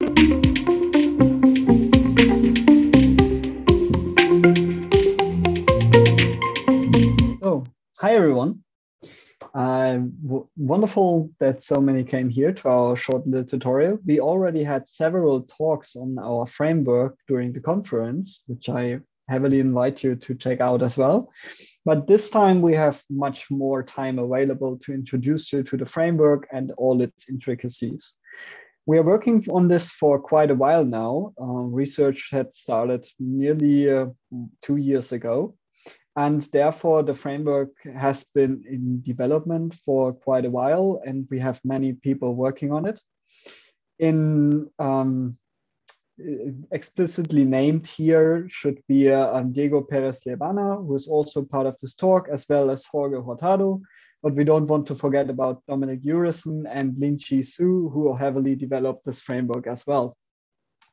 So, hi everyone. Uh, wonderful that so many came here to our short little tutorial. We already had several talks on our framework during the conference, which I heavily invite you to check out as well. But this time we have much more time available to introduce you to the framework and all its intricacies. We are working on this for quite a while now. Um, research had started nearly uh, two years ago. And therefore, the framework has been in development for quite a while, and we have many people working on it. In um, explicitly named here should be uh, Diego Perez Liebana, who is also part of this talk, as well as Jorge Hurtado. But we don't want to forget about Dominik Jeurissen and Linjie Xu, who heavily developed this framework as well.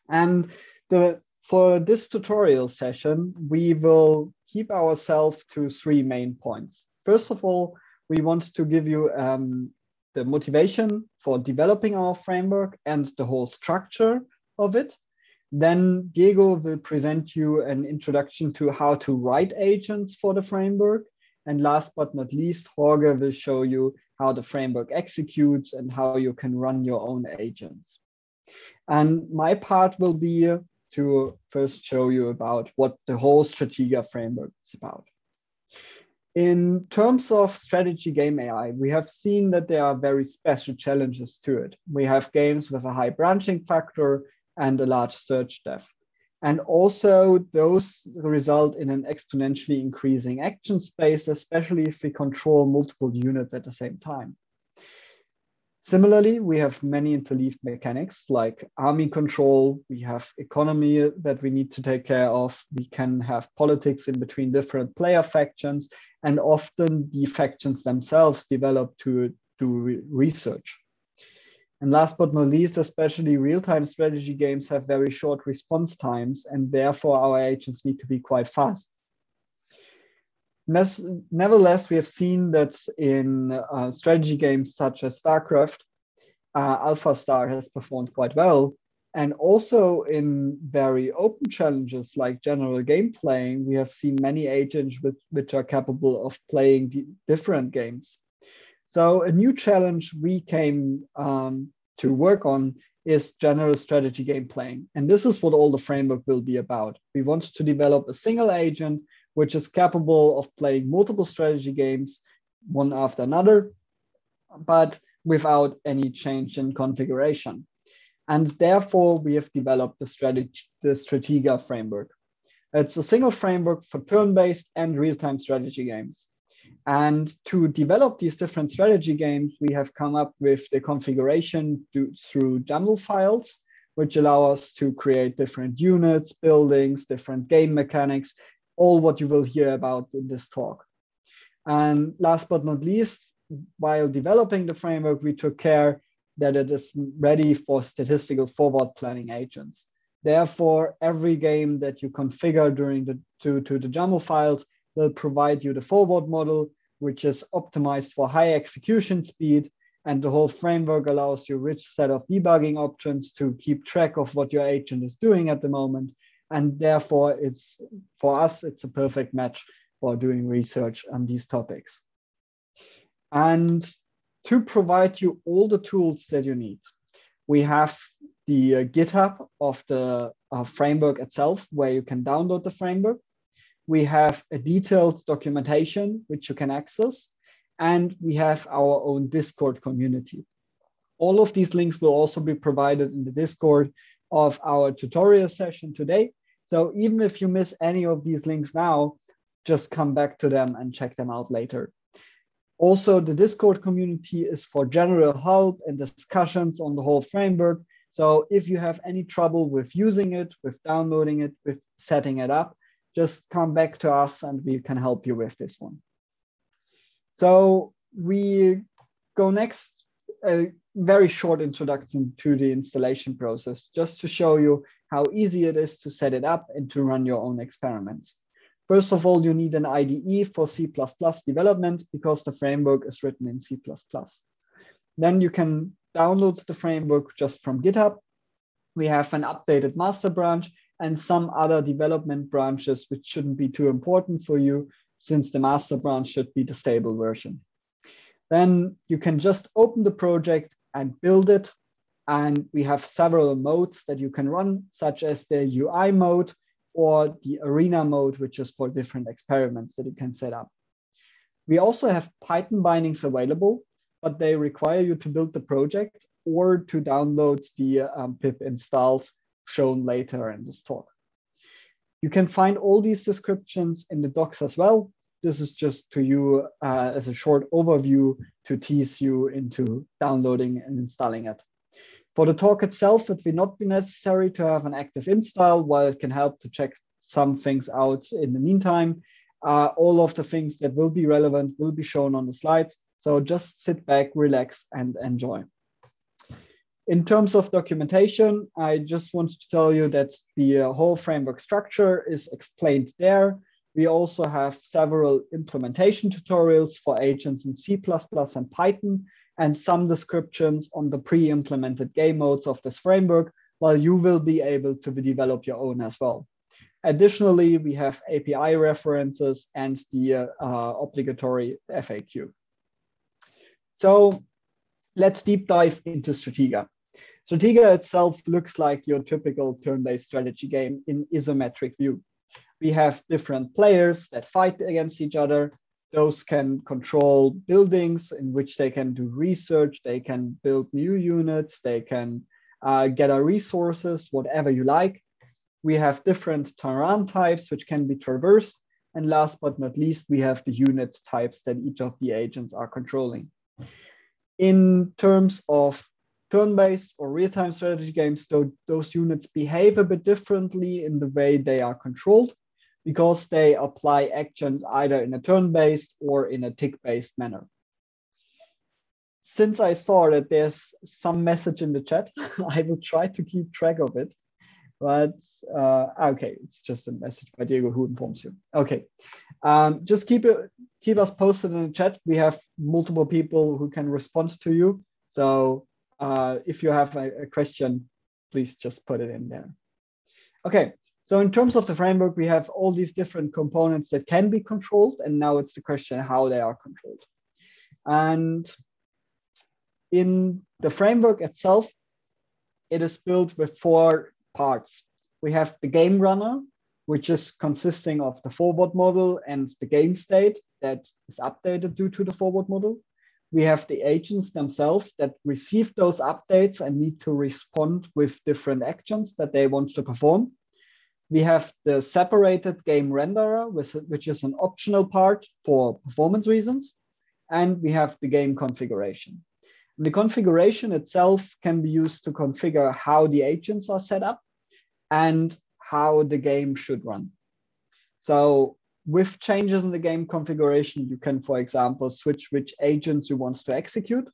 And the, for this tutorial session, we will keep ourselves to three main points. First of all, we want to give you um, the motivation for developing our framework and the whole structure of it. Then Diego will present you an introduction to how to write agents for the framework. And last but not least, Jorge will show you how the framework executes and how you can run your own agents. And my part will be to first show you about what the whole Stratega framework is about. In terms of strategy game AI, we have seen that there are very special challenges to it. We have games with a high branching factor and a large search depth. And also those result in an exponentially increasing action space, especially if we control multiple units at the same time. Similarly, we have many interleaved mechanics like army control, we have economy that we need to take care of, we can have politics in between different player factions, and often the factions themselves develop to do research. And last but not least, especially real-time strategy games have very short response times, and therefore our agents need to be quite fast. Nevertheless, we have seen that in uh, strategy games such as StarCraft, uh, AlphaStar has performed quite well. And also in very open challenges like general game playing, we have seen many agents with, which are capable of playing different games. So a new challenge we came um, to work on is general strategy game playing. And this is what all the framework will be about. We want to develop a single agent which is capable of playing multiple strategy games one after another, but without any change in configuration. And therefore, we have developed the, strategy, the Stratega framework. It's a single framework for turn-based and real-time strategy games. And to develop these different strategy games, we have come up with the configuration through YAML files, which allow us to create different units, buildings, different game mechanics, all what you will hear about in this talk. And last but not least, while developing the framework, we took care that it is ready for statistical forward planning agents. Therefore, every game that you configure during the to, to the YAML files will provide you the forward model, which is optimized for high execution speed. And the whole framework allows you a rich set of debugging options to keep track of what your agent is doing at the moment. And therefore, it's for us, it's a perfect match for doing research on these topics. And to provide you all the tools that you need, we have the uh, GitHub of the uh, framework itself, where you can download the framework we have a detailed documentation which you can access, and we have our own Discord community. All of these links will also be provided in the Discord of our tutorial session today. So even if you miss any of these links now, just come back to them and check them out later. Also, the Discord community is for general help and discussions on the whole framework. So if you have any trouble with using it, with downloading it, with setting it up, just come back to us and we can help you with this one. So we go next, a very short introduction to the installation process, just to show you how easy it is to set it up and to run your own experiments. First of all, you need an IDE for C++ development because the framework is written in C++. Then you can download the framework just from GitHub We have an updated master branch and some other development branches, which shouldn't be too important for you since the master branch should be the stable version. Then you can just open the project and build it. And we have several modes that you can run, such as the UI mode or the arena mode, which is for different experiments that you can set up. We also have Python bindings available, but they require you to build the project or to download the um, pip installs shown later in this talk. You can find all these descriptions in the docs as well. This is just to you uh, as a short overview to tease you into downloading and installing it. For the talk itself, it will not be necessary to have an active install, while it can help to check some things out in the meantime. Uh, all of the things that will be relevant will be shown on the slides. So just sit back, relax, and enjoy. In terms of documentation, I just want to tell you that the uh, whole framework structure is explained there. We also have several implementation tutorials for agents in C++ and Python, and some descriptions on the pre-implemented game modes of this framework, while you will be able to develop your own as well. Additionally, we have API references and the uh, obligatory FAQ. So let's deep dive into Stratega. Stratega itself looks like your typical turn-based strategy game in isometric view. We have different players that fight against each other. Those can control buildings in which they can do research, they can build new units, they can uh, gather resources, whatever you like. We have different terrain types which can be traversed. And last but not least, we have the unit types that each of the agents are controlling. In terms of turn-based or real-time strategy games, though those units behave a bit differently in the way they are controlled because they apply actions either in a turn-based or in a tick-based manner. Since I saw that there's some message in the chat, I will try to keep track of it. But uh, okay, it's just a message by Diego who informs you. Okay, um, just keep it keep us posted in the chat. We have multiple people who can respond to you. So uh, if you have a, a, question, please just put it in there. Okay, so in terms of the framework, we have all these different components that can be controlled, and now it's the question how they are controlled. And in the framework itself, it is built with four parts. We have the game runner, which is consisting of the forward model and the game state that is updated due to the forward model we have the agents themselves that receive those updates and need to respond with different actions that they want to perform. We have the separated game renderer, which is an optional part for performance reasons. And we have the game configuration. And the configuration itself can be used to configure how the agents are set up and how the game should run. So with changes in the game configuration, you can, for example, switch which agents you want to execute,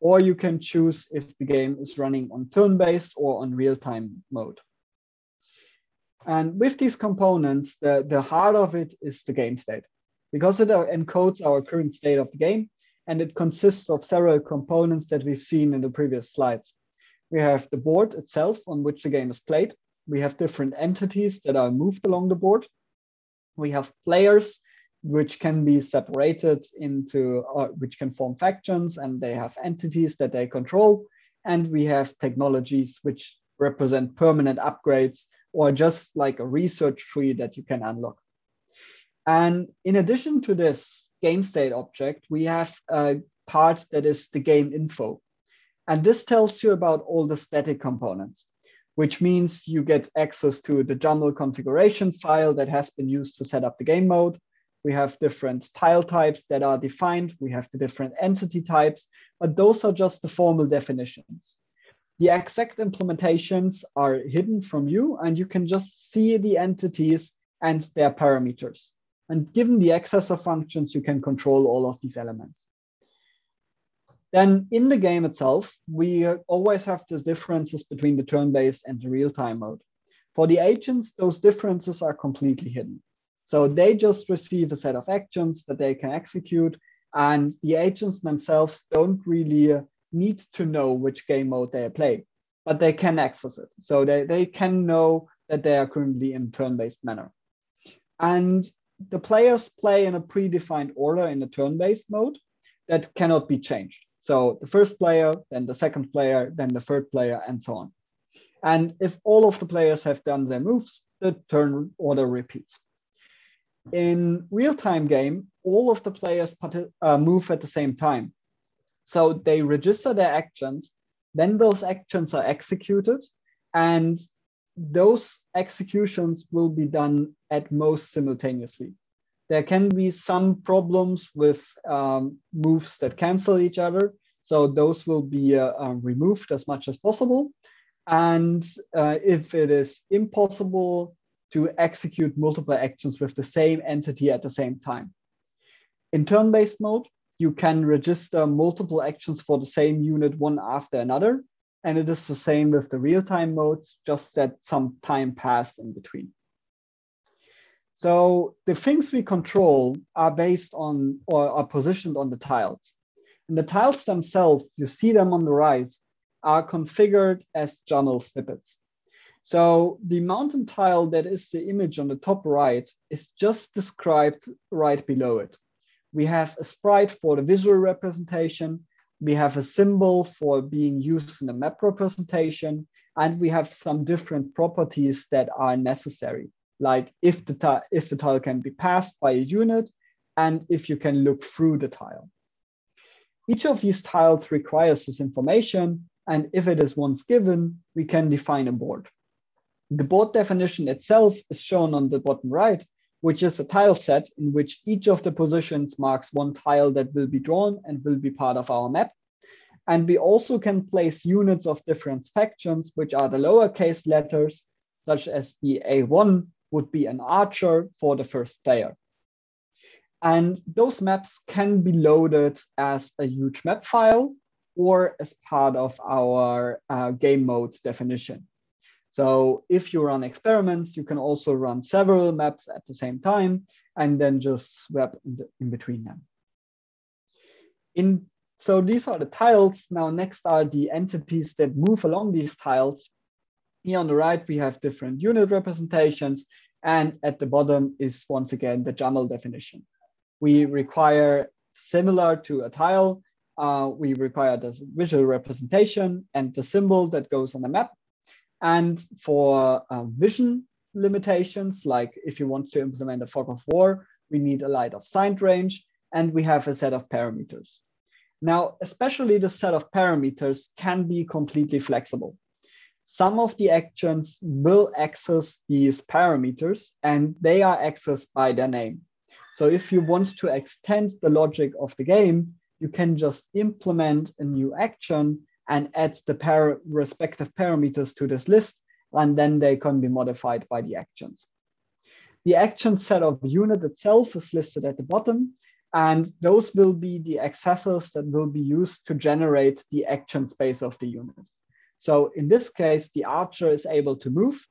or you can choose if the game is running on turn-based or on real-time mode. And with these components, the, the heart of it is the game state, because it uh, encodes our current state of the game, and it consists of several components that we've seen in the previous slides. We have the board itself on which the game is played. We have different entities that are moved along the board we have players which can be separated into, uh, which can form factions and they have entities that they control. And we have technologies which represent permanent upgrades or just like a research tree that you can unlock. And in addition to this game state object, we have a part that is the game info. And this tells you about all the static components which means you get access to the YAML configuration file that has been used to set up the game mode. We have different tile types that are defined. We have the different entity types, but those are just the formal definitions. The exact implementations are hidden from you, and you can just see the entities and their parameters. And given the accessor functions, you can control all of these elements. Then in the game itself, we always have the differences between the turn-based and the real-time mode. For the agents, those differences are completely hidden. So they just receive a set of actions that they can execute, and the agents themselves don't really need to know which game mode they play. but they can access it. So they, they can know that they are currently in turn-based manner. And the players play in a predefined order in the turn-based mode that cannot be changed. So the first player, then the second player, then the third player, and so on. And if all of the players have done their moves, the turn order repeats. In real-time game, all of the players uh, move at the same time. So they register their actions, then those actions are executed, and those executions will be done at most simultaneously. There can be some problems with um, moves that cancel each other. So those will be uh, uh, removed as much as possible. And uh, if it is impossible to execute multiple actions with the same entity at the same time. In turn-based mode, you can register multiple actions for the same unit one after another. And it is the same with the real-time modes, just that some time passed in between. So the things we control are based on or are positioned on the tiles. And the tiles themselves, you see them on the right, are configured as journal snippets. So the mountain tile that is the image on the top right is just described right below it. We have a sprite for the visual representation. We have a symbol for being used in the map representation. And we have some different properties that are necessary, like if the, if the tile can be passed by a unit and if you can look through the tile. Each of these tiles requires this information. And if it is once given, we can define a board. The board definition itself is shown on the bottom right, which is a tile set in which each of the positions marks one tile that will be drawn and will be part of our map. And we also can place units of different sections, which are the lowercase letters, such as the A1 would be an archer for the first player. And those maps can be loaded as a huge map file or as part of our uh, game mode definition. So if you run experiments, you can also run several maps at the same time and then just swap in, the, in between them. In, so these are the tiles. Now next are the entities that move along these tiles. Here on the right, we have different unit representations. And at the bottom is once again the YAML definition. We require similar to a tile, uh, we require this visual representation and the symbol that goes on the map and for uh, vision limitations, like if you want to implement a fog of war, we need a light of sight range, and we have a set of parameters. Now, especially the set of parameters can be completely flexible. Some of the actions will access these parameters and they are accessed by their name. So if you want to extend the logic of the game, you can just implement a new action and add the par respective parameters to this list, and then they can be modified by the actions. The action set of unit itself is listed at the bottom, and those will be the accessors that will be used to generate the action space of the unit. So in this case, the archer is able to move.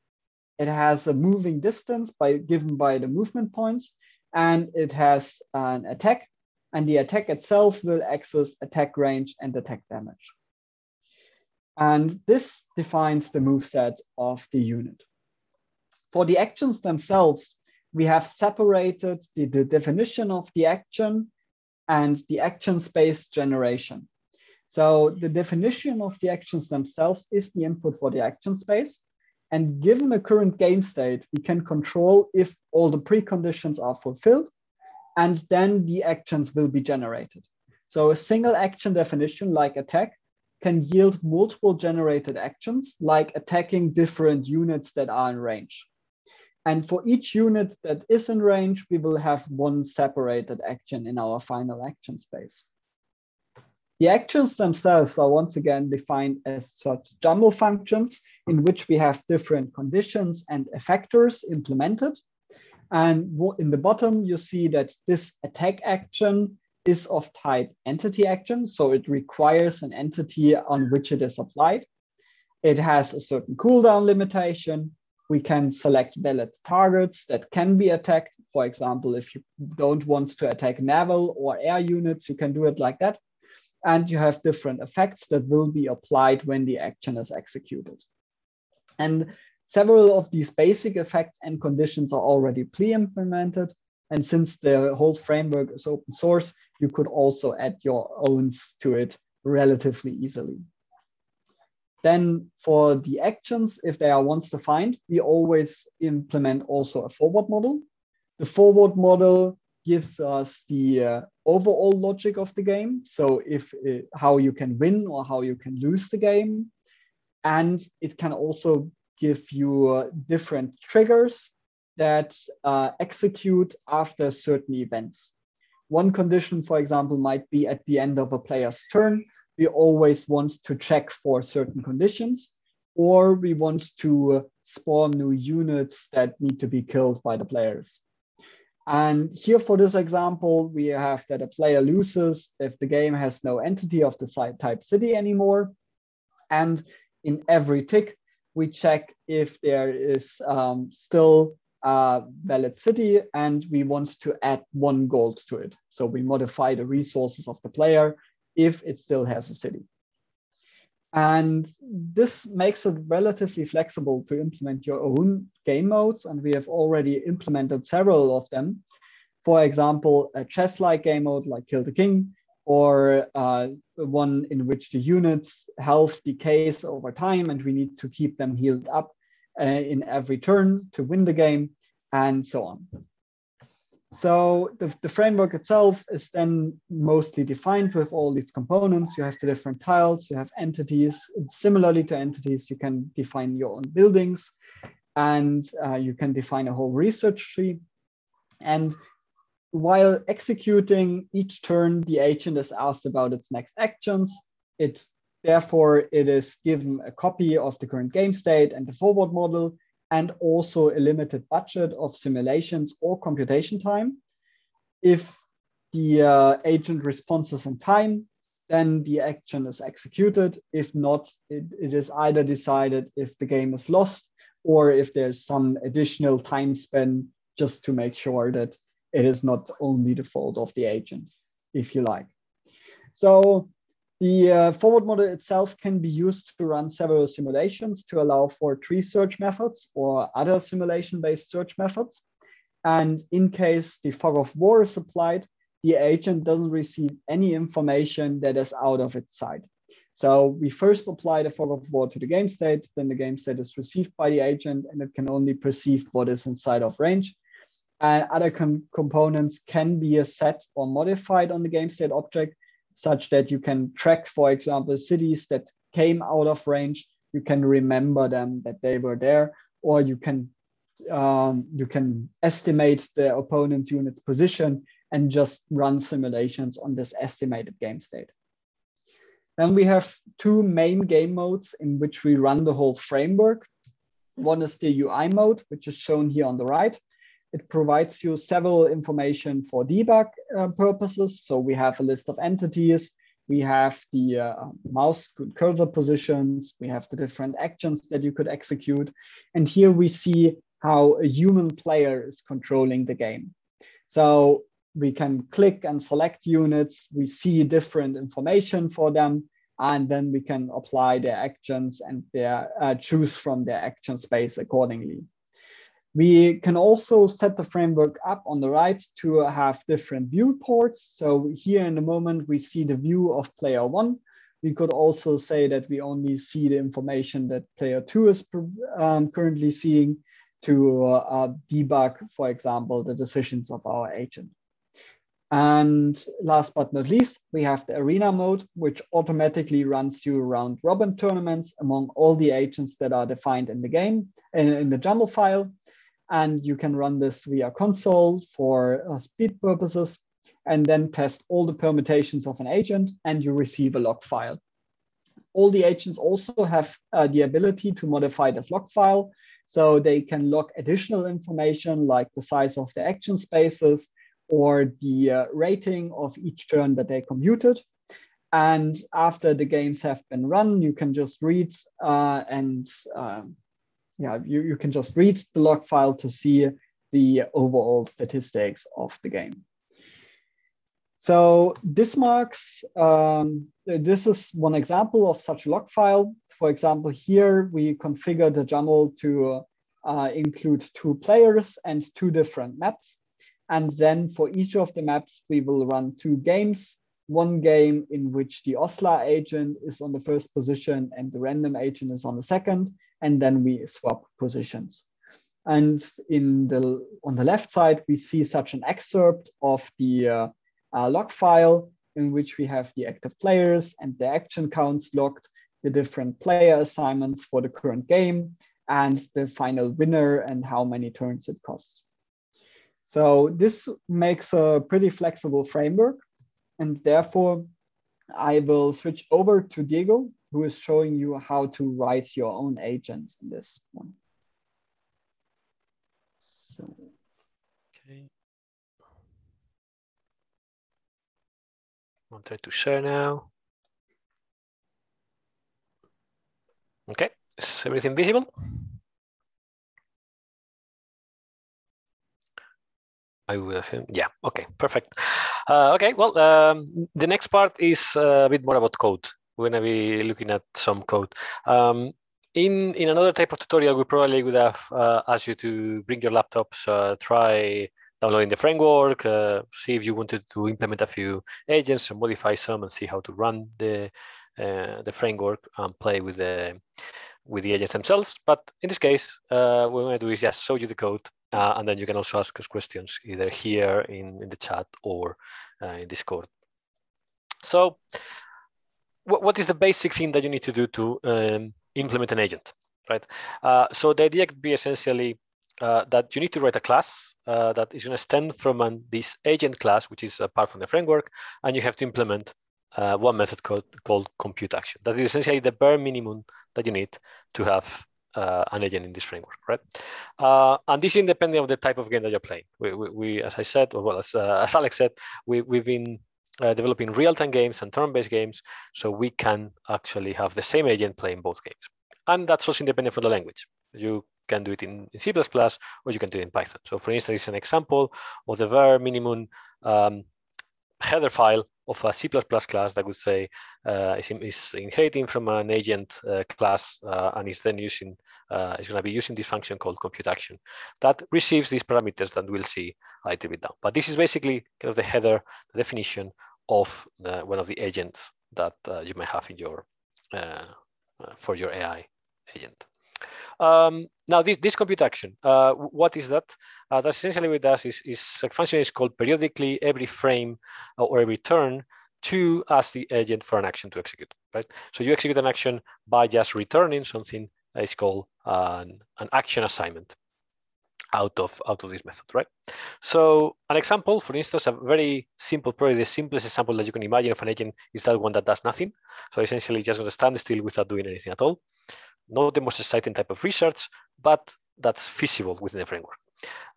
It has a moving distance by given by the movement points, and it has an attack, and the attack itself will access attack range and attack damage. And this defines the move set of the unit. For the actions themselves, we have separated the, the definition of the action and the action space generation. So the definition of the actions themselves is the input for the action space. And given the current game state, we can control if all the preconditions are fulfilled, and then the actions will be generated. So a single action definition like attack can yield multiple generated actions, like attacking different units that are in range. And for each unit that is in range, we will have one separated action in our final action space. The actions themselves are once again defined as such YAML functions in which we have different conditions and effectors implemented. And in the bottom, you see that this attack action is of type entity action. So it requires an entity on which it is applied. It has a certain cooldown limitation. We can select valid targets that can be attacked. For example, if you don't want to attack naval or air units, you can do it like that. And you have different effects that will be applied when the action is executed. And several of these basic effects and conditions are already pre-implemented. And since the whole framework is open source, you could also add your own to it relatively easily. Then for the actions, if they are once defined, we always implement also a forward model. The forward model gives us the uh, overall logic of the game. So if uh, how you can win or how you can lose the game. And it can also give you uh, different triggers that uh, execute after certain events. One condition, for example, might be at the end of a player's turn, we always want to check for certain conditions, or we want to uh, spawn new units that need to be killed by the players. And here for this example, we have that a player loses if the game has no entity of the type city anymore. And in every tick, we check if there is um, still a valid city and we want to add one gold to it. So we modify the resources of the player if it still has a city. And this makes it relatively flexible to implement your own game modes. And we have already implemented several of them. For example, a chess-like game mode like Kill the King, or uh, one in which the units' health decays over time and we need to keep them healed up uh, in every turn to win the game, and so on. So the, the framework itself is then mostly defined with all these components. You have the different tiles, you have entities. Similarly to entities, you can define your own buildings and uh, you can define a whole research tree. And while executing each turn, the agent is asked about its next actions. It Therefore, it is given a copy of the current game state and the forward model, and also a limited budget of simulations or computation time. If the uh, agent responds in time, then the action is executed. If not, it, it is either decided if the game is lost or if there's some additional time spent just to make sure that it is not only the fault of the agent, if you like. So the uh, forward model itself can be used to run several simulations to allow for tree search methods or other simulation-based search methods. And in case the fog of war is applied, the agent doesn't receive any information that is out of its sight. So we first apply the fog of war to the game state, then the game state is received by the agent and it can only perceive what is inside of range. And other com components can be set or modified on the game state object such that you can track, for example, cities that came out of range. You can remember them that they were there, or you can um, you can estimate the opponent's unit position and just run simulations on this estimated game state. Then we have two main game modes in which we run the whole framework. One is the UI mode, which is shown here on the right. It provides you several information for debug uh, purposes. So we have a list of entities, we have the uh, mouse cursor positions, we have the different actions that you could execute. And here we see how a human player is controlling the game. So we can click and select units, we see different information for them, and then we can apply their actions and their, uh, choose from their action space accordingly. We can also set the framework up on the right to have different viewports. So here in the moment, we see the view of player one. We could also say that we only see the information that player two is um, currently seeing to uh, debug, for example, the decisions of our agent. And last but not least, we have the arena mode, which automatically runs you round robin tournaments among all the agents that are defined in the game, and in the YAML file. And you can run this via console for uh, speed purposes and then test all the permutations of an agent and you receive a log file. All the agents also have uh, the ability to modify this log file. So they can log additional information like the size of the action spaces or the uh, rating of each turn that they computed. And after the games have been run, you can just read uh, and um, yeah, you, you can just read the log file to see the overall statistics of the game. So this marks, um, this is one example of such a log file. For example, here we configure the YAML to uh, include two players and two different maps. And then for each of the maps, we will run two games. One game in which the Osla agent is on the first position and the random agent is on the second, and then we swap positions. And in the on the left side, we see such an excerpt of the uh, uh, log file in which we have the active players and the action counts logged, the different player assignments for the current game, and the final winner and how many turns it costs. So this makes a pretty flexible framework. And therefore, I will switch over to Diego, who is showing you how to write your own agents in this one. So. Okay. I'll try to share now. Okay, is everything visible? I will assume, yeah, okay, perfect. Uh, okay, well, um, the next part is uh, a bit more about code. We're gonna be looking at some code. Um, in, in another type of tutorial, we probably would have uh, asked you to bring your laptops, uh, try downloading the framework, uh, see if you wanted to implement a few agents and modify some and see how to run the uh, the framework and play with the with the agents themselves. But in this case, uh, what we're going to do is just show you the code, uh, and then you can also ask us questions either here in, in the chat or in Discord. So, what, what is the basic thing that you need to do to um, implement an agent, right? Uh, so the idea could be essentially uh, that you need to write a class uh, that is going to stem from an, this agent class, which is apart from the framework, and you have to implement uh, one method called, called compute action. That is essentially the bare minimum that you need to have uh, an agent in this framework, right? Uh, and this is independent of the type of game that you're playing. We, we, we as I said, or well, as, uh, as Alex said, we, we've been uh, developing real-time games and turn-based games, so we can actually have the same agent playing both games. And that's also independent from the language. You can do it in, in C++ or you can do it in Python. So for instance, an example of the bare minimum um, header file of a C++ class that would say uh, is, is, inheriting from an agent uh, class uh, and is then using, uh, is going to be using this function called compute action that receives these parameters that we'll see a little bit down. But this is basically kind of the header, the definition of the, one of the agents that uh, you might have in your, uh, for your AI agent. Um, now, this, this compute action, uh, what is that? Uh, that essentially what it does is, is a function is called periodically every frame or every turn to ask the agent for an action to execute, right? So you execute an action by just returning something that is called an, an action assignment out of out of this method, right? So an example, for instance, a very simple, probably the simplest example that you can imagine of an agent is that one that does nothing. So essentially just going to stand still without doing anything at all not the most exciting type of research, but that's feasible within the framework.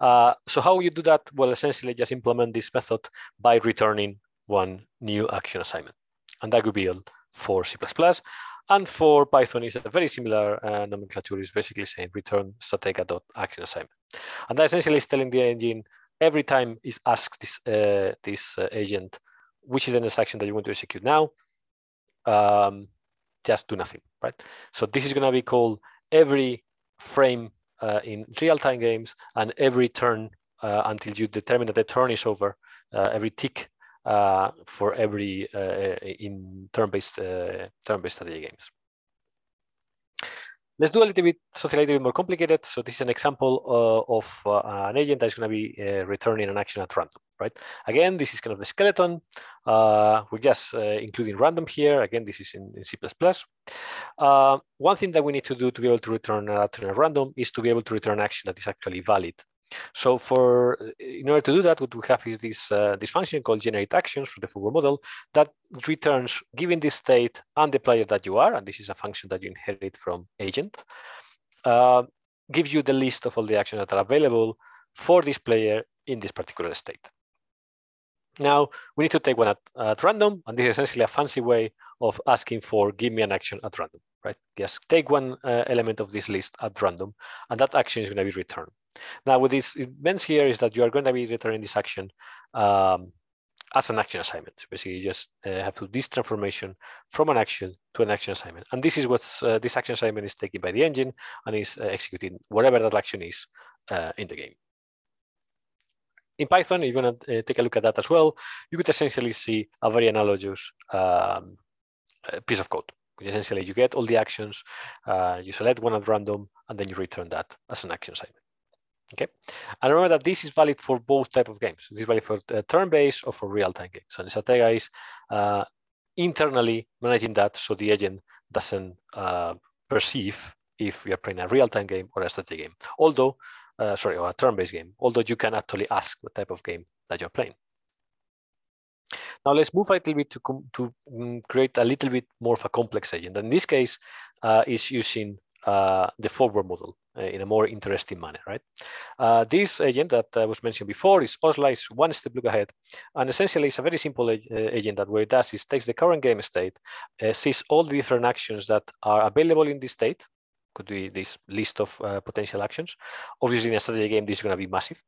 Uh, so how you do that? Well, essentially just implement this method by returning one new action assignment. And that could be all for C++. And for Python, is a very similar uh, nomenclature. is basically saying return stratega.action assignment. And that essentially is telling the engine every time is asked this, uh, this uh, agent, which is the next action that you want to execute now, um, just do nothing, right? So this is going to be called every frame uh, in real-time games and every turn uh, until you determine that the turn is over, uh, every tick uh, for every uh, in turn-based uh, turn-based strategy games. Let's do a little bit something a little bit more complicated. So this is an example uh, of uh, an agent that's going to be uh, returning an action at random, right? Again, this is kind of the skeleton. Uh, we're just uh, including random here. Again, this is in, in C++. Uh, one thing that we need to do to be able to return a, return a random is to be able to return an action that is actually valid so for in order to do that, what we have is this uh, this function called generate actions for the forward model that returns given this state and the player that you are, and this is a function that you inherit from agent, uh, gives you the list of all the actions that are available for this player in this particular state. Now we need to take one at, at random, and this is essentially a fancy way of asking for give me an action at random, right? Just take one uh, element of this list at random, and that action is going to be returned. Now, what this means here is that you are going to be returning this action um, as an action assignment. Basically, you just uh, have to do this transformation from an action to an action assignment. And this is what uh, this action assignment is taken by the engine and is uh, executing whatever that action is uh, in the game. In Python, you're going to uh, take a look at that as well. You could essentially see a very analogous um, piece of code. Essentially, you get all the actions, uh, you select one at random, and then you return that as an action assignment. Okay, and remember that this is valid for both type of games. This is valid for uh, turn-based or for real-time games. And Stratega is uh, internally managing that so the agent doesn't uh, perceive if we are playing a real-time game or a strategy game. Although, uh, sorry, or a turn-based game. Although you can actually ask what type of game that you're playing. Now let's move a little bit to, to um, create a little bit more of a complex agent. In this case, uh, is using uh, the forward model uh, in a more interesting manner, right? Uh, this agent that was mentioned before is Osla, is one step look ahead. And essentially it's a very simple agent that what it does is takes the current game state, sees all the different actions that are available in this state, could be this list of uh, potential actions. Obviously, in a strategy game, this is going to be massive.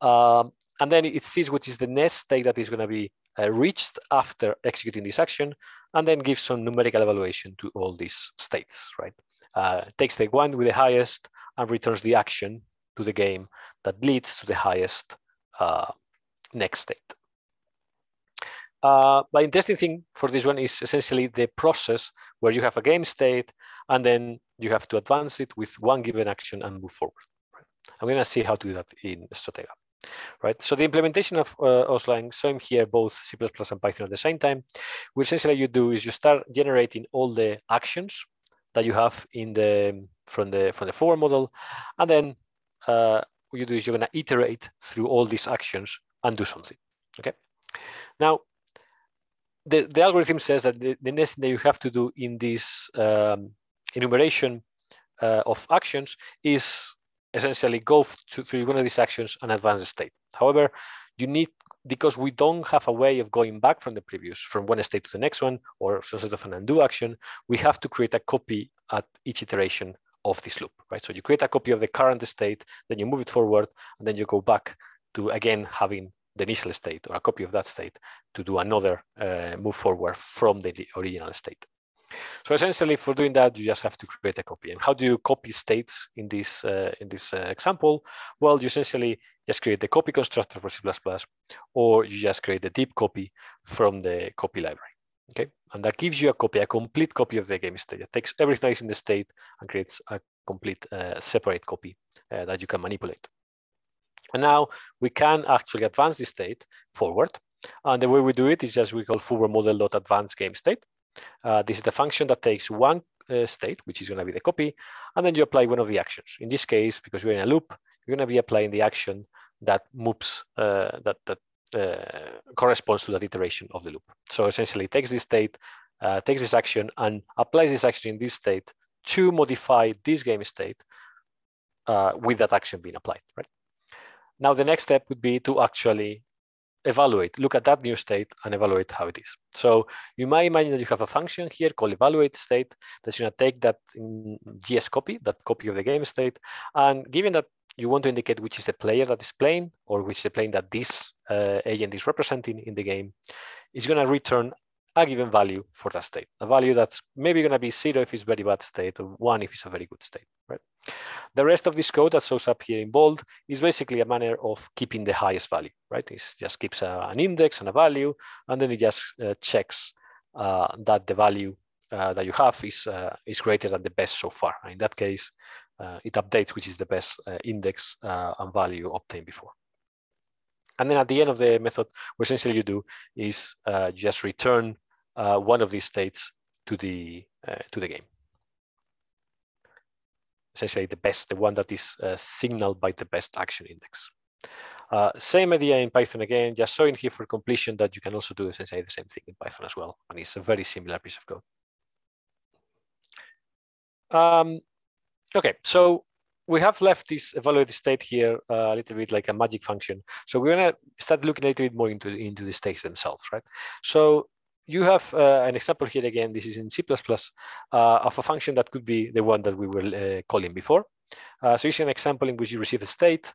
Um, and then it sees which is the next state that is going to be uh, reached after executing this action, and then gives some numerical evaluation to all these states, right? Uh, takes the one with the highest and returns the action to the game that leads to the highest uh, next state. Uh, the interesting thing for this one is essentially the process where you have a game state and then you have to advance it with one given action and move forward. I'm going to see how to do that in Stratega. Right, so the implementation of uh, Oslang, so I'm here both C++ and Python at the same time. What essentially you do is you start generating all the actions that you have in the from the from the forward model, and then uh, what you do is you're going to iterate through all these actions and do something. Okay. Now, the the algorithm says that the, the next thing that you have to do in this um, enumeration uh, of actions is essentially go through one of these actions and advance the state. However, you need because we don't have a way of going back from the previous, from one state to the next one, or some sort of an undo action, we have to create a copy at each iteration of this loop, right? So you create a copy of the current state, then you move it forward, and then you go back to again having the initial state or a copy of that state to do another uh, move forward from the original state. So essentially, for doing that, you just have to create a copy. And how do you copy states in this uh, in this uh, example? Well, you essentially just create the copy constructor for C++, or you just create the deep copy from the copy library. Okay, and that gives you a copy, a complete copy of the game state. It takes everything that's in the state and creates a complete uh, separate copy uh, that you can manipulate. And now we can actually advance the state forward. And the way we do it is just we call forward model.advance game state. Uh, this is the function that takes one uh, state, which is going to be the copy, and then you apply one of the actions. In this case, because we're in a loop, you're going to be applying the action that moves, uh, that, that uh, corresponds to that iteration of the loop. So essentially, it takes this state, uh, takes this action, and applies this action in this state to modify this game state uh, with that action being applied, right? Now, the next step would be to actually evaluate, look at that new state and evaluate how it is. So you might imagine that you have a function here called evaluate state that's going to take that GS copy, that copy of the game state, and given that you want to indicate which is the player that is playing or which is the plane that this uh, agent is representing in the game, it's going to return a given value for that state, a value that's maybe going to be zero if it's very bad state or one if it's a very good state, right? The rest of this code that shows up here in bold is basically a manner of keeping the highest value, right? It just keeps a, an index and a value, and then it just uh, checks uh, that the value uh, that you have is uh, is greater than the best so far. In that case, uh, it updates which is the best uh, index and value obtained before. And then at the end of the method, what essentially you do is uh, just return uh, one of these states to the uh, to the game. Essentially, the best, the one that is uh, signaled by the best action index. Uh, same idea in Python again, just showing here for completion that you can also do essentially the same thing in Python as well, and it's a very similar piece of code. Um, okay, so we have left this evaluated state here uh, a little bit like a magic function. So we're gonna start looking a little bit more into, into the states themselves, right? So you have uh, an example here again, this is in C++, uh, of a function that could be the one that we were uh, calling before. Uh, so see an example in which you receive a state,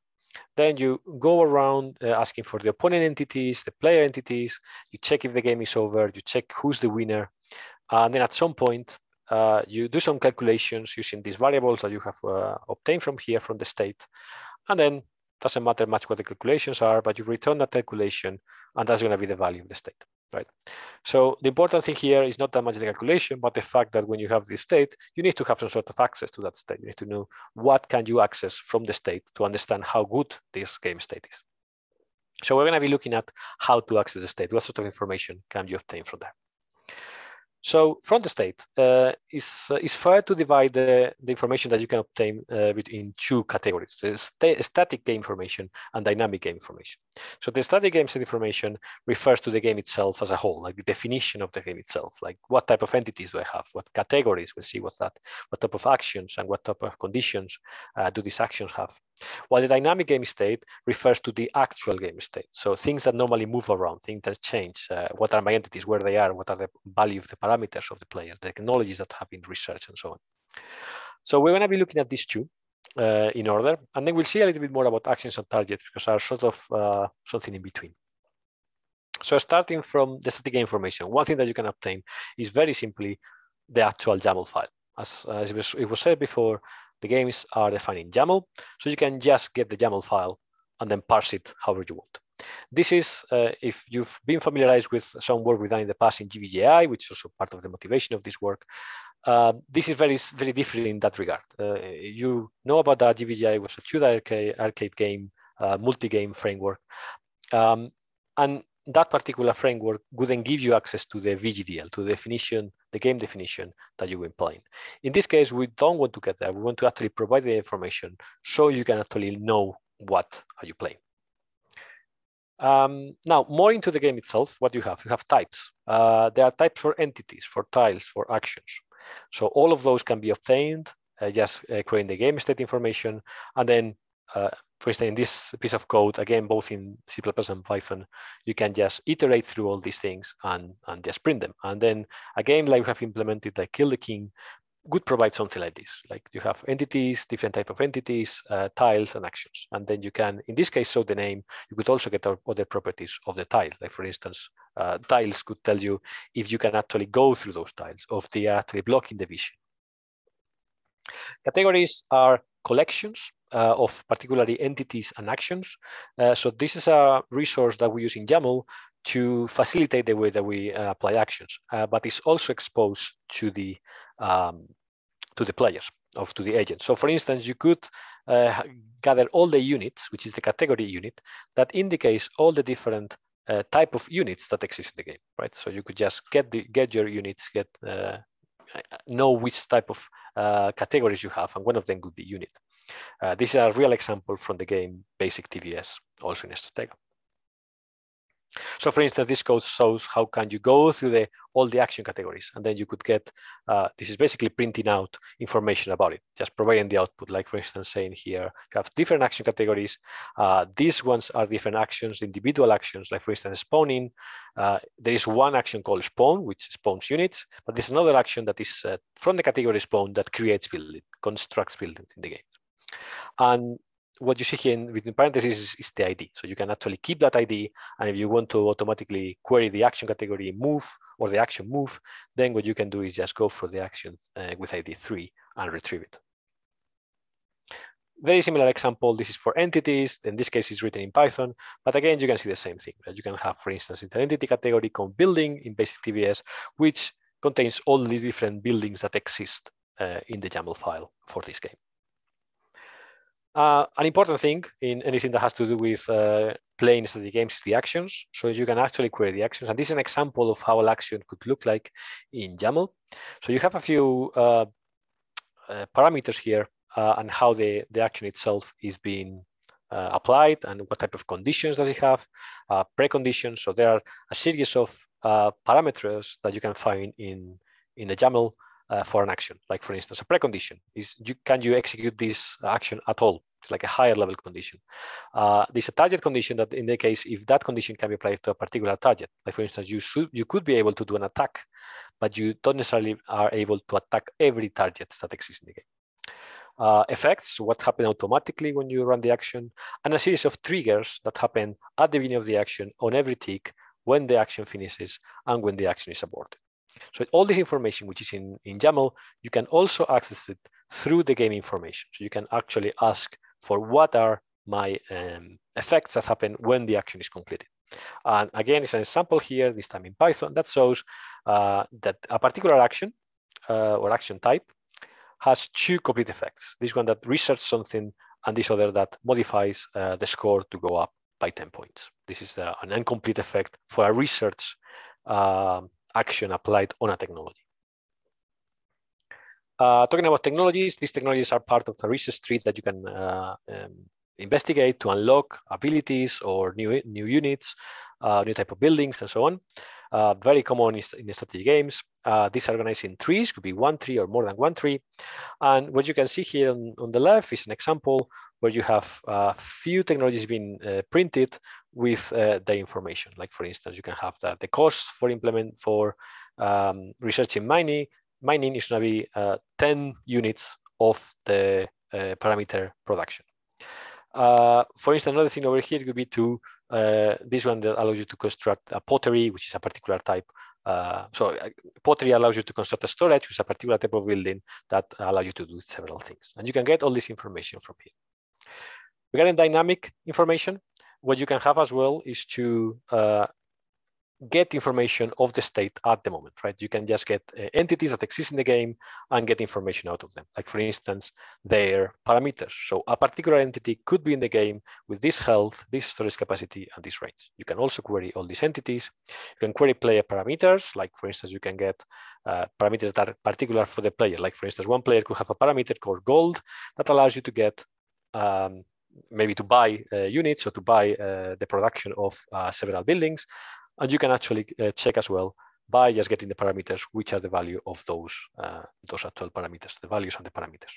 Then you go around asking for the opponent entities, the player entities. You check if the game is over. You check who's the winner. And then at some point, uh, you do some calculations using these variables that you have uh, obtained from here from the state. And then doesn't matter much what the calculations are, but you return that calculation and that's going to be the value of the state, right? So the important thing here is not that much the calculation, but the fact that when you have this state, you need to have some sort of access to that state. You need to know what can you access from the state to understand how good this game state is. So we're going to be looking at how to access the state. What sort of information can you obtain from there? So from the state, uh, it's, uh, it's fair to divide the, the information that you can obtain uh, between two categories, st static game information and dynamic game information. So the static game information refers to the game itself as a whole, like the definition of the game itself, like what type of entities do I have, what categories, we'll see what's that, what type of actions and what type of conditions uh, do these actions have. While the dynamic game state refers to the actual game state. So things that normally move around, things that change, uh, what are my entities, where they are, what are the value of the parameters of the player, the technologies that have been researched and so on. So we're gonna be looking at these two uh, in order, and then we'll see a little bit more about actions and targets because are sort of uh, something in between. So starting from the static information, one thing that you can obtain is very simply the actual YAML file. As, as it, was, it was said before, the games are defined in YAML, so you can just get the YAML file and then parse it however you want. This is, uh, if you've been familiarized with some work we've done in the past in GVGAI, which is also part of the motivation of this work, uh, this is very, very different in that regard. Uh, you know about that GVGAI was a two arcade, arcade game, uh, multi-game framework. Um, and that particular framework wouldn't give you access to the VGDL, to the definition, the game definition that you've been playing. In this case, we don't want to get that. We want to actually provide the information so you can actually know what are you playing. Um, now, more into the game itself, what do you have, you have types. Uh, there are types for entities, for tiles, for actions. So all of those can be obtained, uh, just uh, creating the game state information, and then uh, for instance, in this piece of code, again, both in C++ and Python, you can just iterate through all these things and, and just print them. And then again, like we have implemented like Kill the King, would provide something like this. Like you have entities, different type of entities, uh, tiles and actions. And then you can, in this case, show the name. You could also get other properties of the tile. Like for instance, uh, tiles could tell you if you can actually go through those tiles, or if they are actually blocking the vision. Categories are collections uh, of particularly entities and actions. Uh, so this is a resource that we use in YAML to facilitate the way that we uh, apply actions, uh, but it's also exposed to the um, to the players of to the agent. So for instance, you could uh, gather all the units, which is the category unit, that indicates all the different uh, type of units that exist in the game, right? So you could just get the get your units, get know which type of categories you have, and one of them could be unit. Uh, this is a real example from the game Basic TBS, also in Stratega. So for instance, this code shows how can you go through the all the action categories, and then you could get, uh, this is basically printing out information about it, just providing the output, like for instance, saying here, you have different action categories. Uh, these ones are different actions, individual actions, like for instance, spawning. Uh, there is one action called spawn, which spawns units, but there's another action that is uh, from the category spawn that creates building, constructs buildings in the game. And what you see here in, within parentheses is, is, the ID. So you can actually keep that ID. And if you want to automatically query the action category move or the action move, then what you can do is just go for the action uh, with ID 3 and retrieve it. Very similar example. This is for entities. In this case, it's written in Python. But again, you can see the same thing. Right? You can have, for instance, an entity category called building in basic TBS, which contains all these different buildings that exist uh, in the YAML file for this game. Uh, an important thing in anything that has to do with uh, playing strategy games is the actions. So you can actually query the actions. And this is an example of how an action could look like in YAML. So you have a few uh, uh parameters here uh, and how the, the action itself is being uh, applied and what type of conditions does it have, preconditions. So there are a series of parameters that you can find in, in the YAML uh, for an action. Like for instance, a precondition is you, can you execute this action at all? It's like a higher level condition. Uh, there's a target condition that in the case if that condition can be applied to a particular target. Like for instance, you should you could be able to do an attack, but you don't necessarily are able to attack every target that exists in the game. uh, effects, what happened automatically when you run the action, and a series of triggers that happen at the beginning of the action on every tick, when the action finishes, and when the action is aborted. So all this information, which is in, in YAML, you can also access it through the game information. So you can actually ask for what are my um, effects that happen when the action is completed. And again, it's an example here, this time in Python, that shows uh, that a particular action uh, or action type has two complete effects. This one that resets something and this other that modifies uh, the score to go up by 10 points. This is uh, an incomplete effect for a research um, action applied on a technology. Uh, talking about technologies, these technologies are part of the research tree that you can uh, um, investigate to unlock abilities or new new units, uh, new type of buildings, and so on. Uh, very common in, strategy games. Uh, these are organized in trees, could be one tree or more than one tree. And what you can see here on, on the left is an example where you have a few technologies being uh, printed with uh, the information. Like for instance, you can have that the cost for implement for um, researching mining. Mining is going to be uh, 10 units of the parameter production. Uh, for instance, another thing over here could be to uh, this one that allows you to construct a pottery, which is a particular type. Uh, so uh, pottery allows you to construct a storage, which is a particular type of building that allows you to do several things. And you can get all this information from here. Regarding dynamic information, what you can have as well is to uh, get information of the state at the moment, right? You can just get uh, entities that exist in the game and get information out of them. Like for instance, their parameters. So a particular entity could be in the game with this health, this storage capacity, and this range. You can also query all these entities. You can query player parameters. Like for instance, you can get uh, parameters that are particular for the player. Like for instance, one player could have a parameter called gold that allows you to get um, maybe to buy uh, units or to buy uh, the production of uh, several buildings. And you can actually check as well by just getting the parameters, which are the value of those, those actual parameters, the values of the parameters.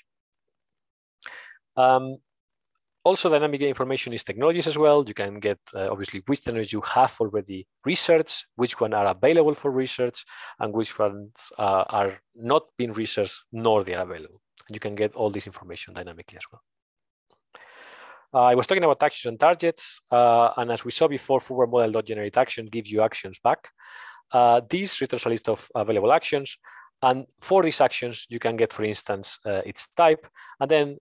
Um, also, dynamic information is technologies as well. You can get uh, obviously which technologies you have already researched, which one are available for research, and which ones uh, are not being researched nor they are available. You can get all this information dynamically as well. Uh, I was talking about actions and targets, uh, and as we saw before, forward model.generate action gives you actions back. Uh, this returns a list of available actions, and for these actions, you can get, for instance, uh, its type, and then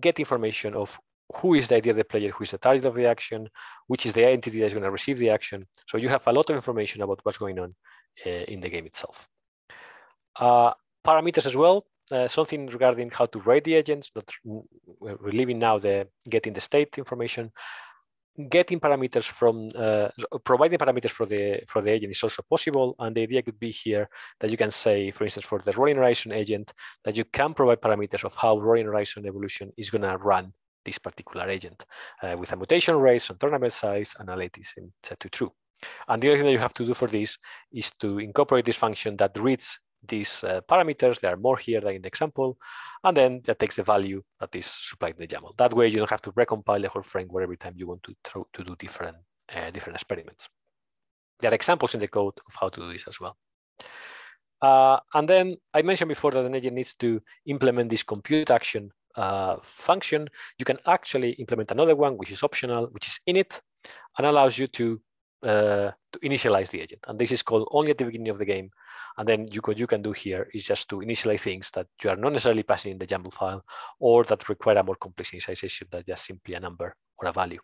get information of who is the ID of the player, who is the target of the action, which is the entity that is going to receive the action. So you have a lot of information about what's going on uh, in the game itself. Uh, parameters as well uh, something regarding how to rate the agents, not we're leaving now the getting the state information. Getting parameters from uh, providing parameters for the for the agent is also possible, and the idea could be here that you can say, for instance, for the rolling horizon agent, that you can provide parameters of how rolling horizon evolution is going to run this particular agent uh, with a mutation rate, some tournament size, and a latency set to true. And the other thing that you have to do for this is to incorporate this function that reads these uh, parameters. There are more here than in the example. And then that takes the value that is supplied in the YAML. That way you don't have to recompile the whole framework every time you want to, to do different, uh, different experiments. There are examples in the code of how to do this as well. Uh, and then I mentioned before that an agent needs to implement this compute action uh, function. You can actually implement another one, which is optional, which is init, and allows you to, uh, to initialize the agent. And this is called only at the beginning of the game and then you, what you can do here is just to initialize things that you are not necessarily passing in the YAML file or that require a more complex initialization than just simply a number or a value.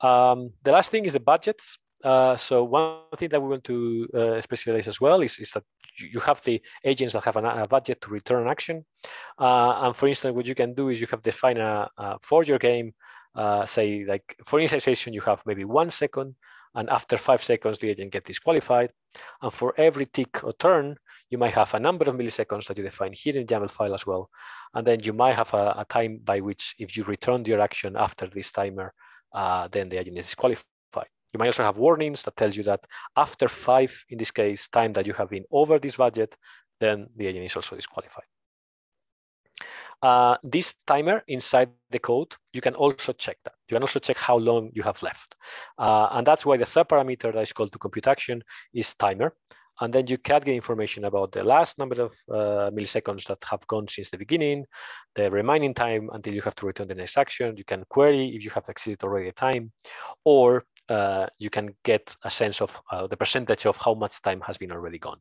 Um, the last thing is the budgets. Uh, so one thing that we want to uh, specialize as well is, is that you have the agents that have an, a budget to return an action. Uh, and for instance, what you can do is you have defined a, a for your game, uh, say like for initialization, you have maybe one second and after five seconds, the agent gets disqualified. And for every tick or turn, you might have a number of milliseconds that you define here in YAML file as well. And then you might have a, a time by which if you return your action after this timer, uh, then the agent is disqualified. You might also have warnings that tells you that after five, in this case, time that you have been over this budget, then the agent is also disqualified. Uh, this timer inside the code, you can also check that. You can also check how long you have left. Uh, and that's why the third parameter that is called to compute action is timer. and then you can get information about the last number of uh, milliseconds that have gone since the beginning, the remaining time until you have to return the next action. You can query if you have exceeded already time, or uh, you can get a sense of uh, the percentage of how much time has been already gone.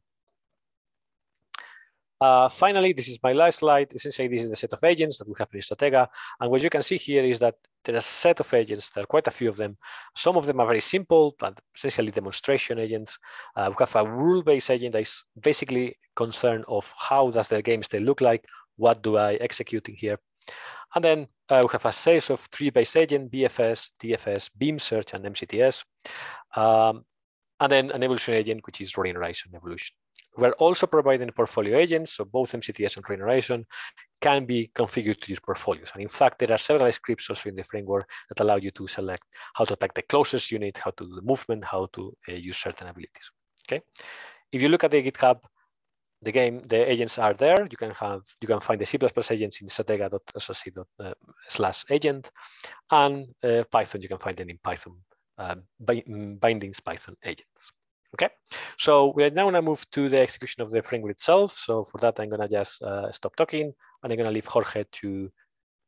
Uh, finally, this is my last slide. Essentially, this is the set of agents that we have in Stratega. And what you can see here is that there are a set of agents. There are quite a few of them. Some of them are very simple, but essentially demonstration agents. Uh, we have a rule-based agent that is basically concerned of how does the game state look like? What do I execute in here? And then uh, we have a series of three base agent, BFS, DFS, Beam Search, and MCTS. Um, and then an evolution agent, which is Horizon Evolution. We're also providing portfolio agents, so both MCTS and Regeneration can be configured to use portfolios. And in fact, there are several scripts also in the framework that allow you to select how to attack the closest unit, how to do the movement, how to uh, use certain abilities. Okay. If you look at the GitHub, the game, the agents are there. You can have, you can find the C++ agents in stratega.src uh, slash agent, and uh, Python. You can find them in Python uh, bindings Python agents. Okay, so we are now gonna move to the execution of the framework itself. So for that, I'm gonna just uh, stop talking and I'm gonna leave Jorge to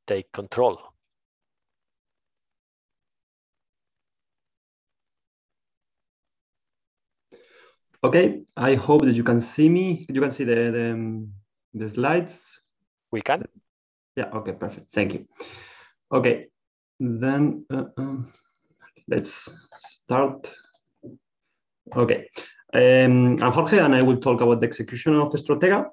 take control. Okay, I hope that you can see me. You can see the, the, um, the slides. We can. Yeah, okay, perfect. Thank you. Okay, then uh, uh, let's start Okay. Um, I'm Jorge, and I will talk about the execution of Stratega.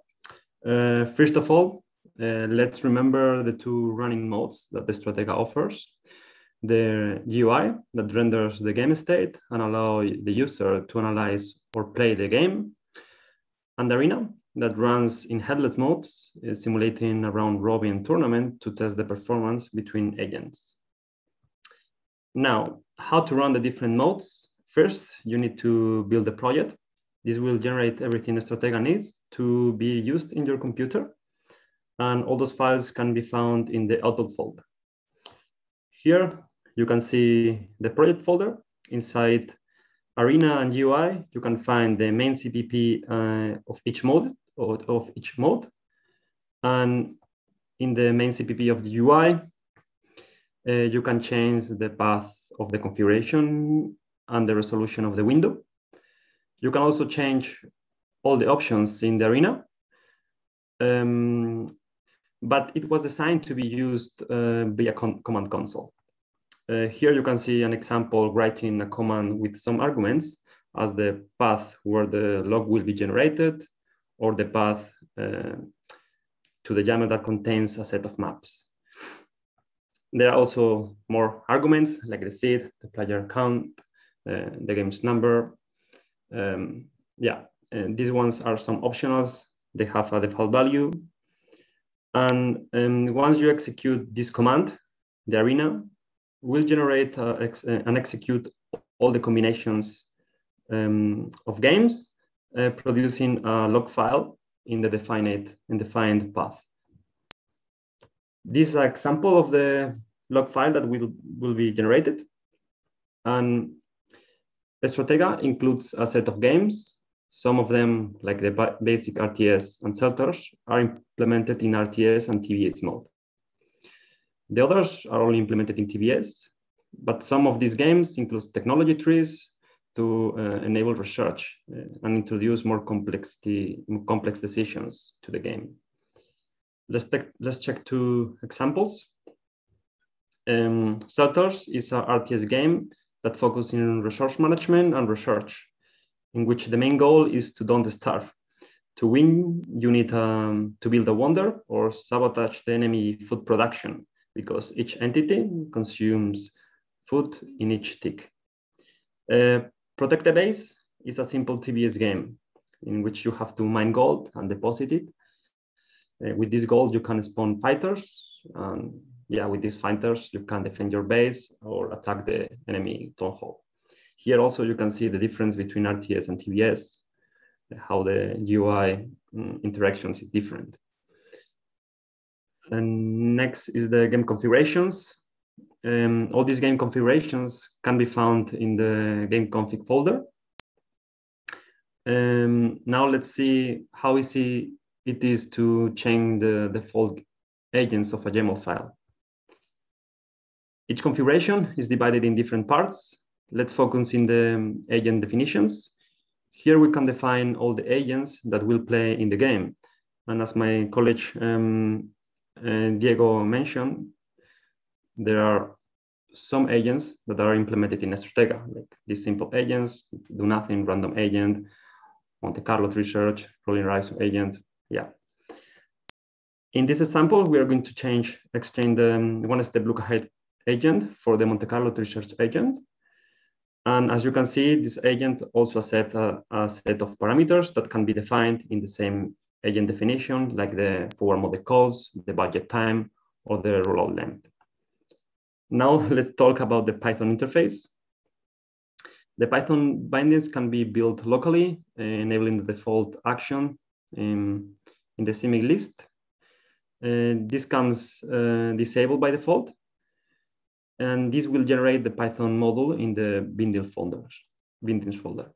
Uh, first of all, uh, let's remember the two running modes that the Stratega offers. The GUI that renders the game state and allow the user to analyze or play the game. And the Arena that runs in headless modes, uh, simulating a round robin tournament to test the performance between agents. Now, how to run the different modes First, you need to build a project. This will generate everything Stratega needs to be used in your computer. And all those files can be found in the output folder. Here, you can see the project folder. Inside Arena and UI, you can find the main CPP uh, of each mode, of, of each mode. And in the main CPP of the UI, uh, you can change the path of the configuration and the resolution of the window. You can also change all the options in the arena. Um, but it was designed to be used uh, via con command console. Uh, here you can see an example writing a command with some arguments as the path where the log will be generated or the path uh, to the YAML that contains a set of maps. There are also more arguments like the seed, the player count, uh, the game's number. Um, yeah, these ones are some optionals. They have a default value. And um, once you execute this command, the arena will generate uh, ex uh, and execute all the combinations um, of games, uh, producing a log file in the defined, in defined path. This is an example of the log file that will, will be generated. And Stratega includes a set of games. Some of them, like the basic RTS and Celters, are implemented in RTS and TBS mode. The others are only implemented in TBS, but some of these games include technology trees to uh, enable research uh, and introduce more complexity, complex decisions to the game. Let's, let's check two examples. Um, Celters is a RTS game that focuses in resource management and research, in which the main goal is to don't starve. To win, you need um, to build a wonder or sabotage the enemy food production because each entity consumes food in each tick. Uh, Protect the Base is a simple TBS game in which you have to mine gold and deposit it. Uh, with this gold, you can spawn fighters and yeah, with these fighters, you can defend your base or attack the enemy town hall. Here also you can see the difference between RTS and TBS, how the UI mm, interactions is different. And next is the game configurations. Um, all these game configurations can be found in the game config folder. Um, now let's see how easy it is to change the default agents of a YAML file. Each configuration is divided in different parts. Let's focus in the agent definitions. Here we can define all the agents that will play in the game. And as my colleague um, uh, Diego mentioned, there are some agents that are implemented in Stratega, like these simple agents, do nothing, random agent, Monte Carlo research, rolling horizon agent, yeah. In this example, we are going to change, exchange the um, one step look ahead agent for the Monte Carlo search agent. And as you can see, this agent also accepts a, a, set of parameters that can be defined in the same agent definition, like the forward model calls, the budget time, or the rollout length. Now let's talk about the Python interface. The Python bindings can be built locally, enabling the default action in, in the CMake list. Uh, this comes uh, disabled by default. And this will generate the Python model in the binding folders, bindings folder.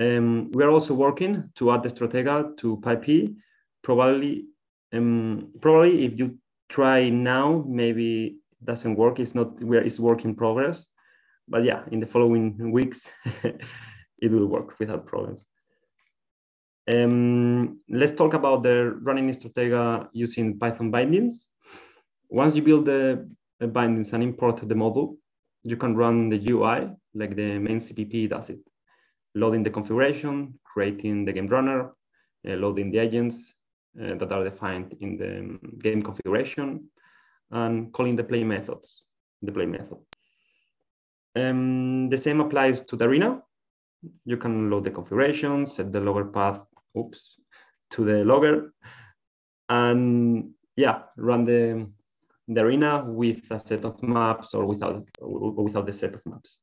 Um, we are also working to add the Stratega to PyPI. Probably, um, probably if you try now, maybe doesn't work. It's not where it's work in progress. But yeah, in the following weeks, it will work without problems. Um, let's talk about the running Stratega using Python bindings. Once you build the bindings and import the module, you can run the UI like the main CPP does it. Loading the configuration, creating the game runner, uh, loading the agents uh, that are defined in the um, game configuration, and calling the play methods, the play method. Um, the same applies to the arena. You can load the configuration, set the logger path, oops, to the logger, and yeah, run the, the arena with a set of maps or without, or without the set of maps.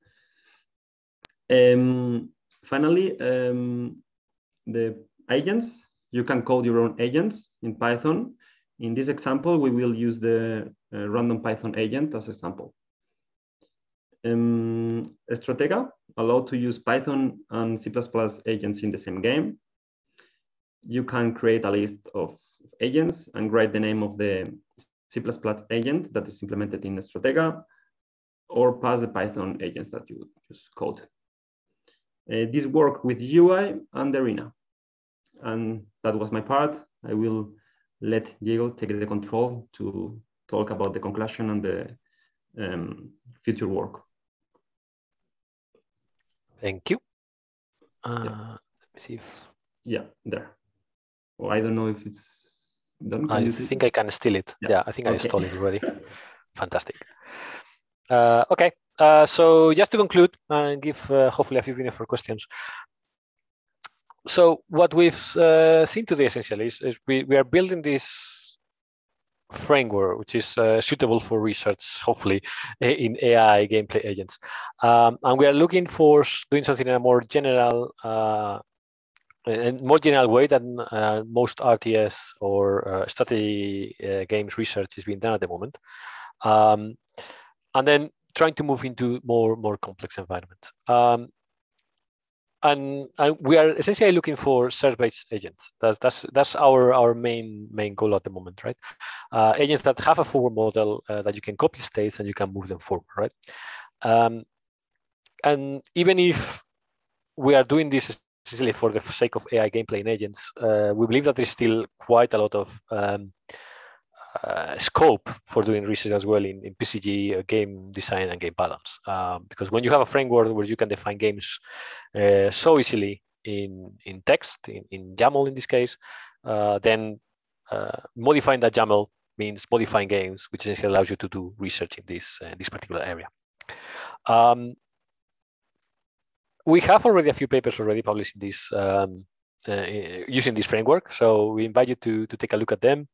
Um, finally, um, the agents, you can code your own agents in Python. In this example, we will use the uh, random Python agent as example. Um, Stratega allowed to use Python and C++ agents in the same game. You can create a list of agents and write the name of the C++ agent that is implemented in Stratega or pass the Python agents that you just code. Uh, this work with UI and Arena. And that was my part. I will let Diego take the control to talk about the conclusion and the um, future work. Thank you. Uh, yeah. Let me see if. Yeah, there. Oh, I don't know if it's done. Can I think I can steal it. Yeah, yeah I think okay. I stole it already. Fantastic. Uh, okay, uh, so just to conclude and give uh, hopefully a few minutes for questions. So what we've uh, seen today essentially is, is we, we are building this framework, which is uh, suitable for research, hopefully, in AI gameplay agents. Um, and we are looking for doing something in a more general, uh, in more general way than uh, most RTS or uh, strategy uh, games research is being done at the moment. Um, and then trying to move into more more complex environments. Um, and, and we are essentially looking for search-based agents. That's that's that's our our main main goal at the moment, right? Uh, agents that have a forward model uh, that you can copy states and you can move them forward, right? Um, and even if we are doing this essentially for the sake of AI gameplay in agents, uh, we believe that there's still quite a lot of um, uh, scope for doing research as well in, in PCG, uh, game design, and game balance. Um, because when you have a framework where you can define games uh, so easily in, in text, in, in YAML in this case, uh, then uh, modifying that YAML means modifying games, which essentially allows you to do research in this, this particular area. Um, we have already a few papers already published in this um, uh, using this framework. So we invite you to, to take a look at them.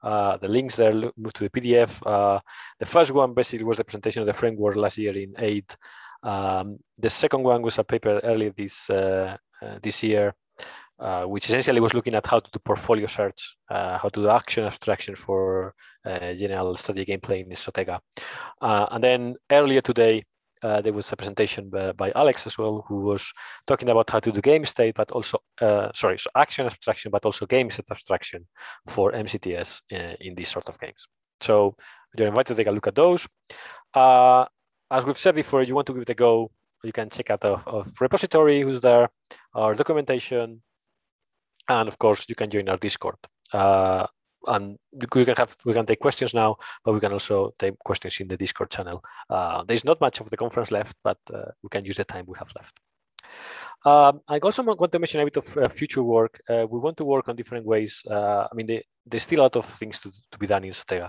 Uh, the links there move to the PDF. Uh, the first one basically was the presentation of the framework last year in AIIDE. Um, the second one was a paper earlier this uh, uh, this year, uh, which essentially was looking at how to do portfolio search, how to do action abstraction for general study gameplay in Stratega. and then earlier today, uh, there was a presentation by, by, Alex as well, who was talking about how to do game state, but also, uh, sorry, so action abstraction, but also game state abstraction for MCTS uh, in these sort of games. So you're invited to take a look at those. Uh, as we've said before, you want to give it a go, you can check out the repository who's there, our documentation, and of course, you can join our Discord. Uh, and we can have we can take questions now, but we can also take questions in the Discord channel. Uh, there's not much of the conference left, but uh, we can use the time we have left. Um, I also want to mention a bit of uh, future work. Uh, we want to work on different ways. Uh, I mean, the, there's still a lot of things to, to be done in Stratega.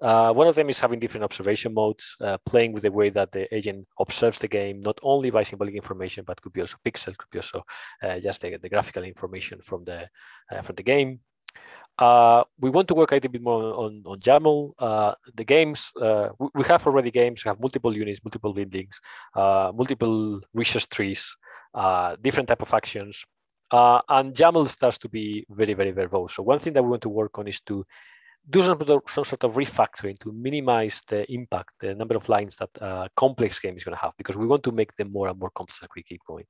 Uh, one of them is having different observation modes, playing with the way that the agent observes the game, not only by symbolic information, but could be also pixels, could be also just the, the, graphical information from the from the game. Uh, we want to work a little bit more on, on YAML. Uh, the games, uh, we, we, have already games, we have multiple units, multiple buildings, uh, multiple research trees, uh, different type of actions. And YAML starts to be very, very verbose. So one thing that we want to work on is to do some, some sort of refactoring to minimize the impact, the number of lines that a complex game is going to have, because we want to make them more and more complex as we keep going.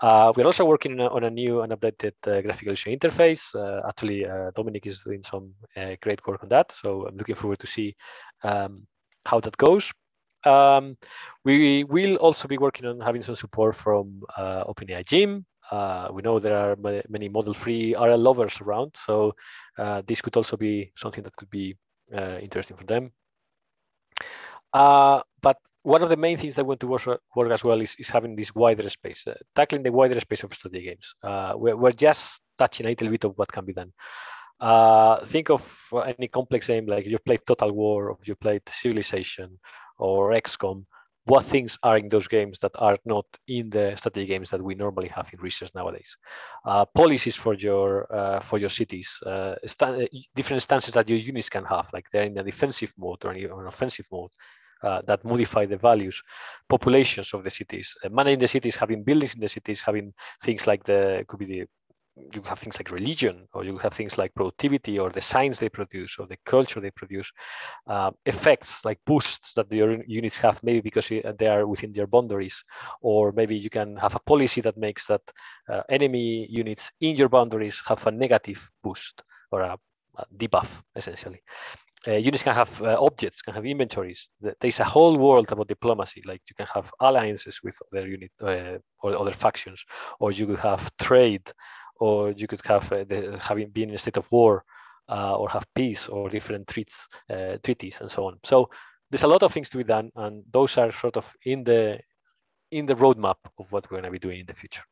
Uh, we're also working on a, new and updated uh, graphical user interface. Uh, actually, uh, Dominik is doing some uh, great work on that. So I'm looking forward to see um, how that goes. Um, we will also be working on having some support from uh, OpenAI Gym. we know there are many model-free RL lovers around, so this could also be something that could be interesting for them. but one of the main things that we want to work, as well is, is having this wider space, uh, tackling the wider space of strategy games. Uh, we're, we're, just touching a little bit of what can be done. Uh, think of any complex game like you played Total War, or you played Civilization, or XCOM. What things are in those games that are not in the strategy games that we normally have in research nowadays? Uh, policies for your uh, for your cities, uh, different stances that your units can have, like they're in a defensive mode or in an offensive mode uh, that modify the values, populations of the cities, uh, managing the cities, having buildings in the cities, having things like the could be the you have things like religion, or you have things like productivity, or the science they produce, or the culture they produce, uh, effects like boosts that your units have, maybe because they are within their boundaries, or maybe you can have a policy that makes that uh, enemy units in your boundaries have a negative boost or a, a debuff, essentially uh, units can have uh, objects, can have inventories. There's a whole world about diplomacy. Like you can have alliances with other unit uh, or other factions, or you could have trade, or you could have uh, the, having been in a state of war, uh, or have peace, or different treats, uh, treaties, and so on. So there's a lot of things to be done, and those are sort of in the in the roadmap of what we're going to be doing in the future.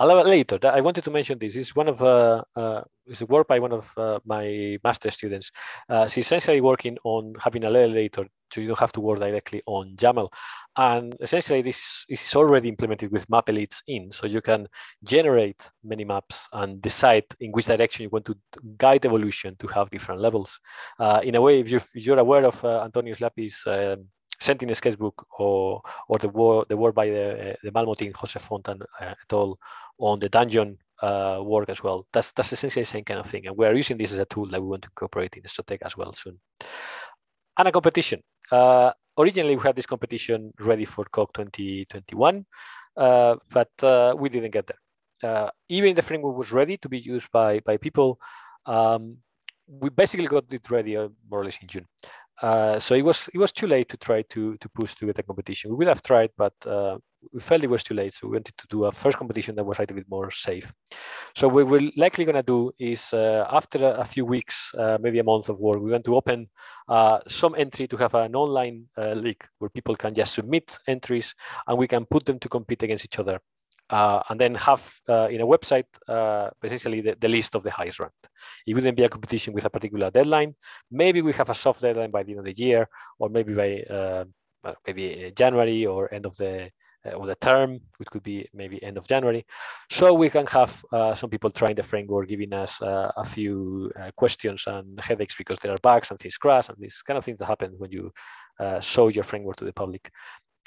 Later, I wanted to mention this. It's one of uh, uh, it's a work by one of uh, my master students. Uh, she's essentially working on having a later, so you don't have to work directly on YAML. And essentially, this is already implemented with map elites in, so you can generate many maps and decide in which direction you want to guide evolution to have different levels. Uh, in a way, if, you are aware of uh, Antonios Liapis um, Sentient Sketchbook or or the work the work by the the Malmo team, Jose Fontan uh, et al. on the dungeon uh, work as well. That's that's essentially the same kind of thing, and we are using this as a tool that we want to incorporate in Stratega as well soon. And a competition. Uh, originally, we had this competition ready for COG 2021, uh, but uh, we didn't get there. Uh, even the framework was ready to be used by by people. Um, we basically got it ready uh, more or less in June. Uh, so it was it was too late to try to to push to get a competition. We would have tried, but uh, we felt it was too late. So we wanted to do a first competition that was a little bit more safe. So what we're likely going to do is uh, after a, few weeks, uh, maybe a month of work, we want to open uh, some entry to have an online league where people can just submit entries and we can put them to compete against each other uh, and then have uh, in a website uh, essentially the, the, list of the highest ranked. It wouldn't be a competition with a particular deadline. Maybe we have a soft deadline by the end of the year, or maybe by uh, maybe January or end of the uh, of the term, which could be maybe end of January. So we can have uh, some people trying the framework, giving us a few questions and headaches because there are bugs and things crash and these kind of things that happen when you show your framework to the public.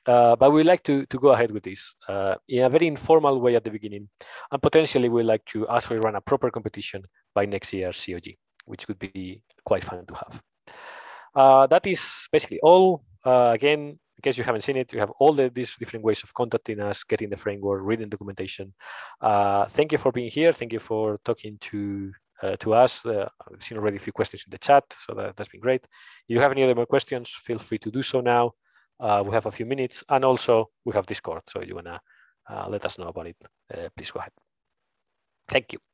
Uh, but we like to, to go ahead with this uh, in a very informal way at the beginning. And potentially we like to actually run a proper competition by next year COG, which would be quite fun to have. Uh, that is basically all. Uh, again, in case you haven't seen it, you have all the, these different ways of contacting us, getting the framework, reading documentation. Uh, thank you for being here. Thank you for talking to uh, to us. Uh, I've seen already a few questions in the chat, so that, that's been great. If you have any other more questions, feel free to do so now. Uh, we have a few minutes, and also we have Discord, so you wanna uh, let us know about it, uh, please go ahead. Thank you.